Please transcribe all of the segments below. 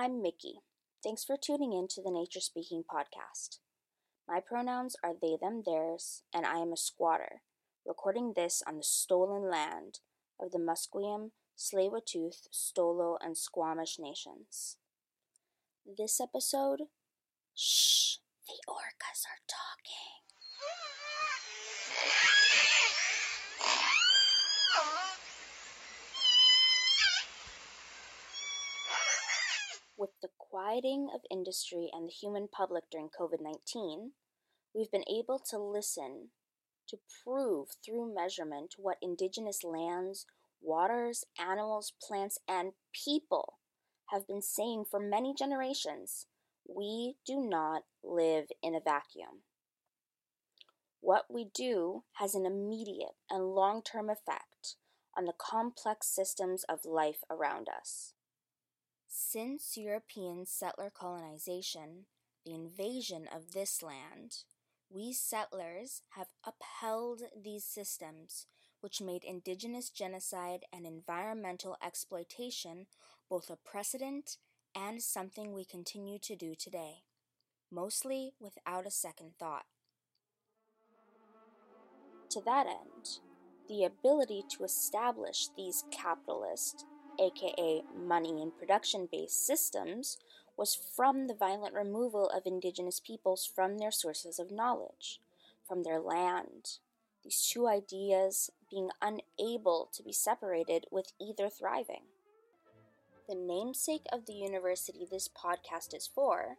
I'm Mickey. Thanks for tuning in to the Nature Speaking podcast. My pronouns are they, them, theirs, and I am a squatter, recording this on the stolen land of the Musqueam, tsleil Stolo, and Squamish nations. This episode, shh, the orcas are talking. With the quieting of industry and the human public during COVID 19, we've been able to listen to prove through measurement what indigenous lands, waters, animals, plants, and people have been saying for many generations. We do not live in a vacuum. What we do has an immediate and long term effect on the complex systems of life around us. Since European settler colonization, the invasion of this land, we settlers have upheld these systems, which made indigenous genocide and environmental exploitation both a precedent and something we continue to do today, mostly without a second thought. To that end, the ability to establish these capitalist aka money and production based systems, was from the violent removal of indigenous peoples from their sources of knowledge, from their land. These two ideas being unable to be separated with either thriving. The namesake of the university this podcast is for,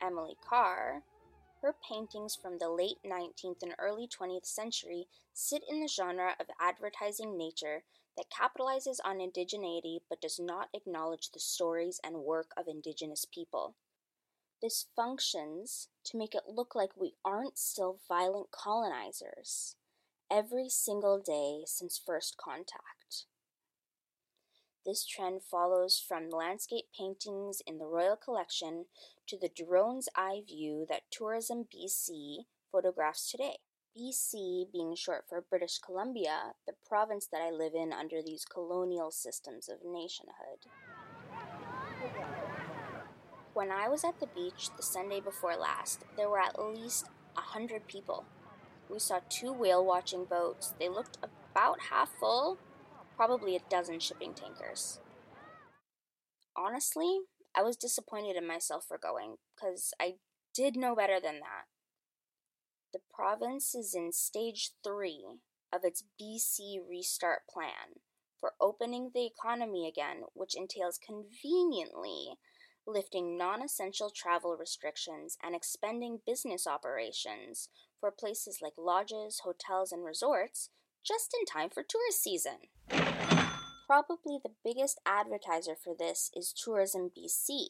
Emily Carr, her paintings from the late 19th and early 20th century sit in the genre of advertising nature that capitalizes on indigeneity but does not acknowledge the stories and work of indigenous people. This functions to make it look like we aren't still violent colonizers every single day since first contact. This trend follows from landscape paintings in the Royal Collection to the drone's eye view that Tourism BC photographs today. BC being short for British Columbia, the province that I live in under these colonial systems of nationhood. When I was at the beach the Sunday before last, there were at least a hundred people. We saw two whale watching boats. They looked about half full, probably a dozen shipping tankers. Honestly, I was disappointed in myself for going, because I did know better than that. The province is in stage three of its BC restart plan for opening the economy again, which entails conveniently lifting non essential travel restrictions and expending business operations for places like lodges, hotels, and resorts just in time for tourist season. Probably the biggest advertiser for this is Tourism BC,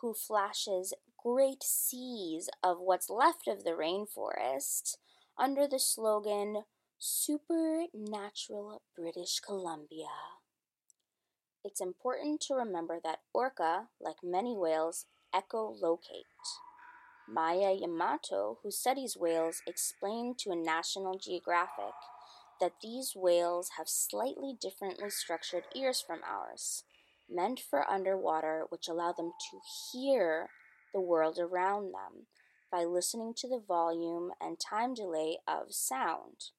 who flashes great seas of what's left of the rainforest under the slogan Supernatural British Columbia. It's important to remember that orca, like many whales, echolocate. Maya Yamato, who studies whales, explained to a National Geographic that these whales have slightly differently structured ears from ours, meant for underwater, which allow them to hear the world around them by listening to the volume and time delay of sound,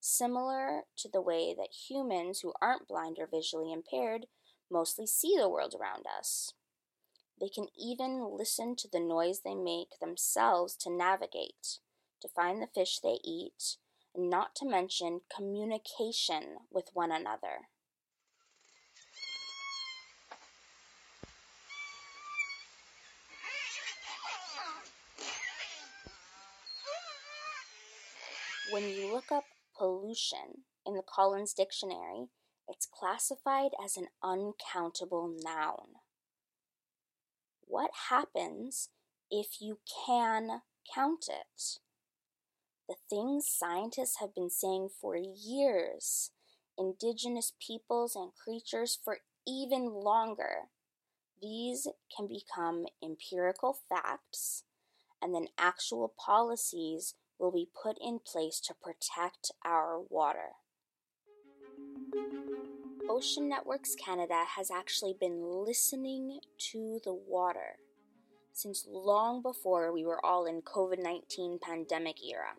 similar to the way that humans who aren't blind or visually impaired mostly see the world around us. They can even listen to the noise they make themselves to navigate, to find the fish they eat, not to mention communication with one another. When you look up pollution in the Collins Dictionary, it's classified as an uncountable noun. What happens if you can count it? The things scientists have been saying for years, indigenous peoples and creatures for even longer. These can become empirical facts, and then actual policies will be put in place to protect our water. Ocean Networks Canada has actually been listening to the water since long before we were all in COVID-19 pandemic era.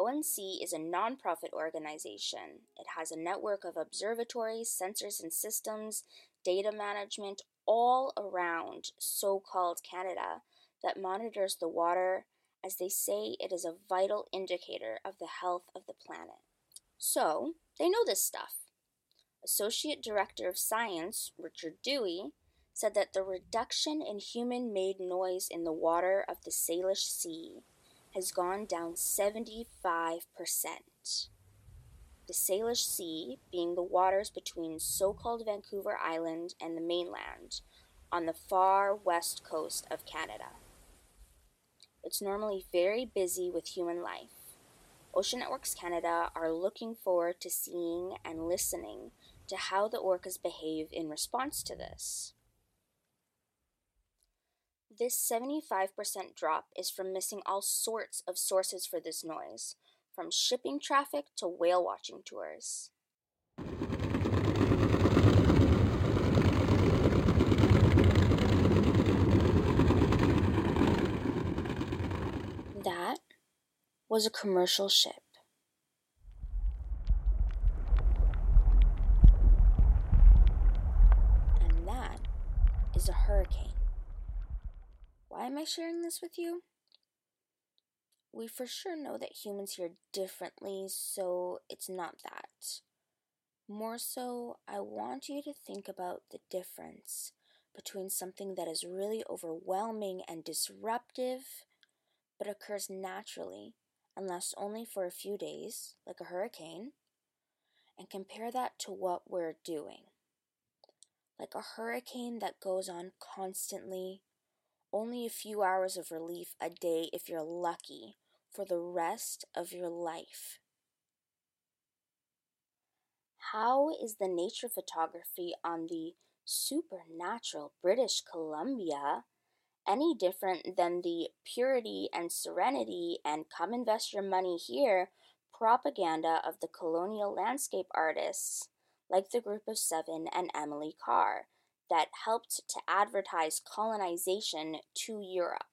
ONC is a nonprofit organization. It has a network of observatories, sensors and systems, data management all around so-called Canada that monitors the water as they say it is a vital indicator of the health of the planet. So, they know this stuff. Associate Director of Science, Richard Dewey, said that the reduction in human made noise in the water of the Salish Sea has gone down 75%. The Salish Sea being the waters between so called Vancouver Island and the mainland on the far west coast of Canada. It's normally very busy with human life. Ocean Networks Canada are looking forward to seeing and listening to how the orcas behave in response to this. This 75% drop is from missing all sorts of sources for this noise, from shipping traffic to whale watching tours. That was a commercial ship. And that is a hurricane. Why am I sharing this with you? We for sure know that humans hear differently, so it's not that. More so, I want you to think about the difference between something that is really overwhelming and disruptive but occurs naturally and lasts only for a few days, like a hurricane, and compare that to what we're doing. Like a hurricane that goes on constantly, only a few hours of relief a day if you're lucky for the rest of your life. How is the nature photography on the supernatural British Columbia any different than the purity and serenity and come invest your money here propaganda of the colonial landscape artists like the Group of Seven and Emily Carr that helped to advertise colonization to Europe.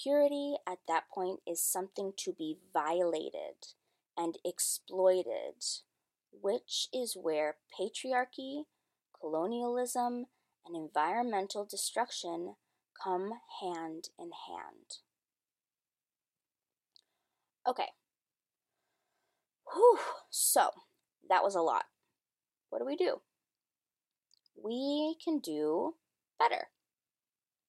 Purity at that point is something to be violated and exploited, which is where patriarchy, colonialism, and environmental destruction come hand in hand. Okay. Whew. So, that was a lot. What do we do? We can do better.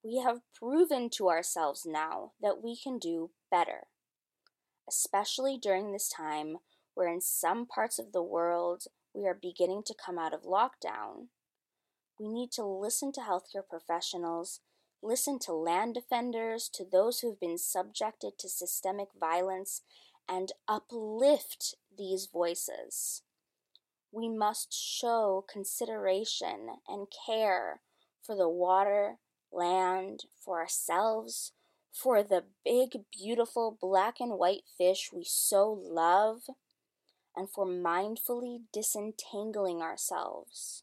We have proven to ourselves now that we can do better, especially during this time where in some parts of the world we are beginning to come out of lockdown we need to listen to healthcare professionals, listen to land defenders, to those who've been subjected to systemic violence, and uplift these voices. We must show consideration and care for the water, land, for ourselves, for the big, beautiful black and white fish we so love, and for mindfully disentangling ourselves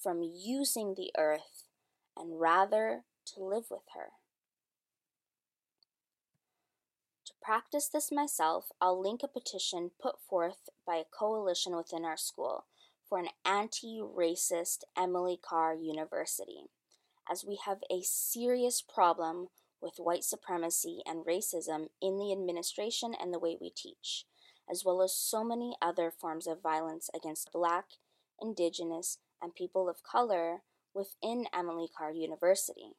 from using the earth and rather to live with her. To practice this myself, I'll link a petition put forth by a coalition within our school for an anti racist Emily Carr University, as we have a serious problem with white supremacy and racism in the administration and the way we teach, as well as so many other forms of violence against Black, Indigenous, and people of color within Emily Carr University.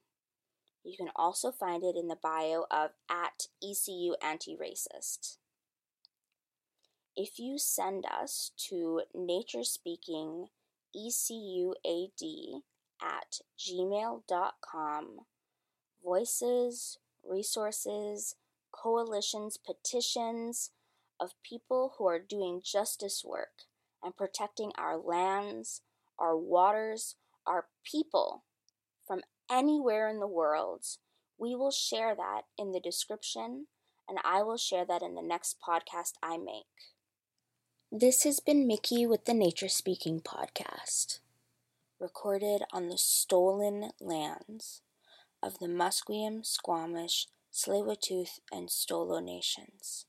You can also find it in the bio of at ECU Anti-Racist. If you send us to naturespeaking ECUAD at gmail.com, voices, resources, coalitions, petitions of people who are doing justice work and protecting our lands, our waters, our people from anywhere in the world, we will share that in the description and I will share that in the next podcast I make. This has been Mickey with the Nature Speaking podcast, recorded on the stolen lands of the Musqueam, Squamish, Tsleil-Waututh, and Stolo nations.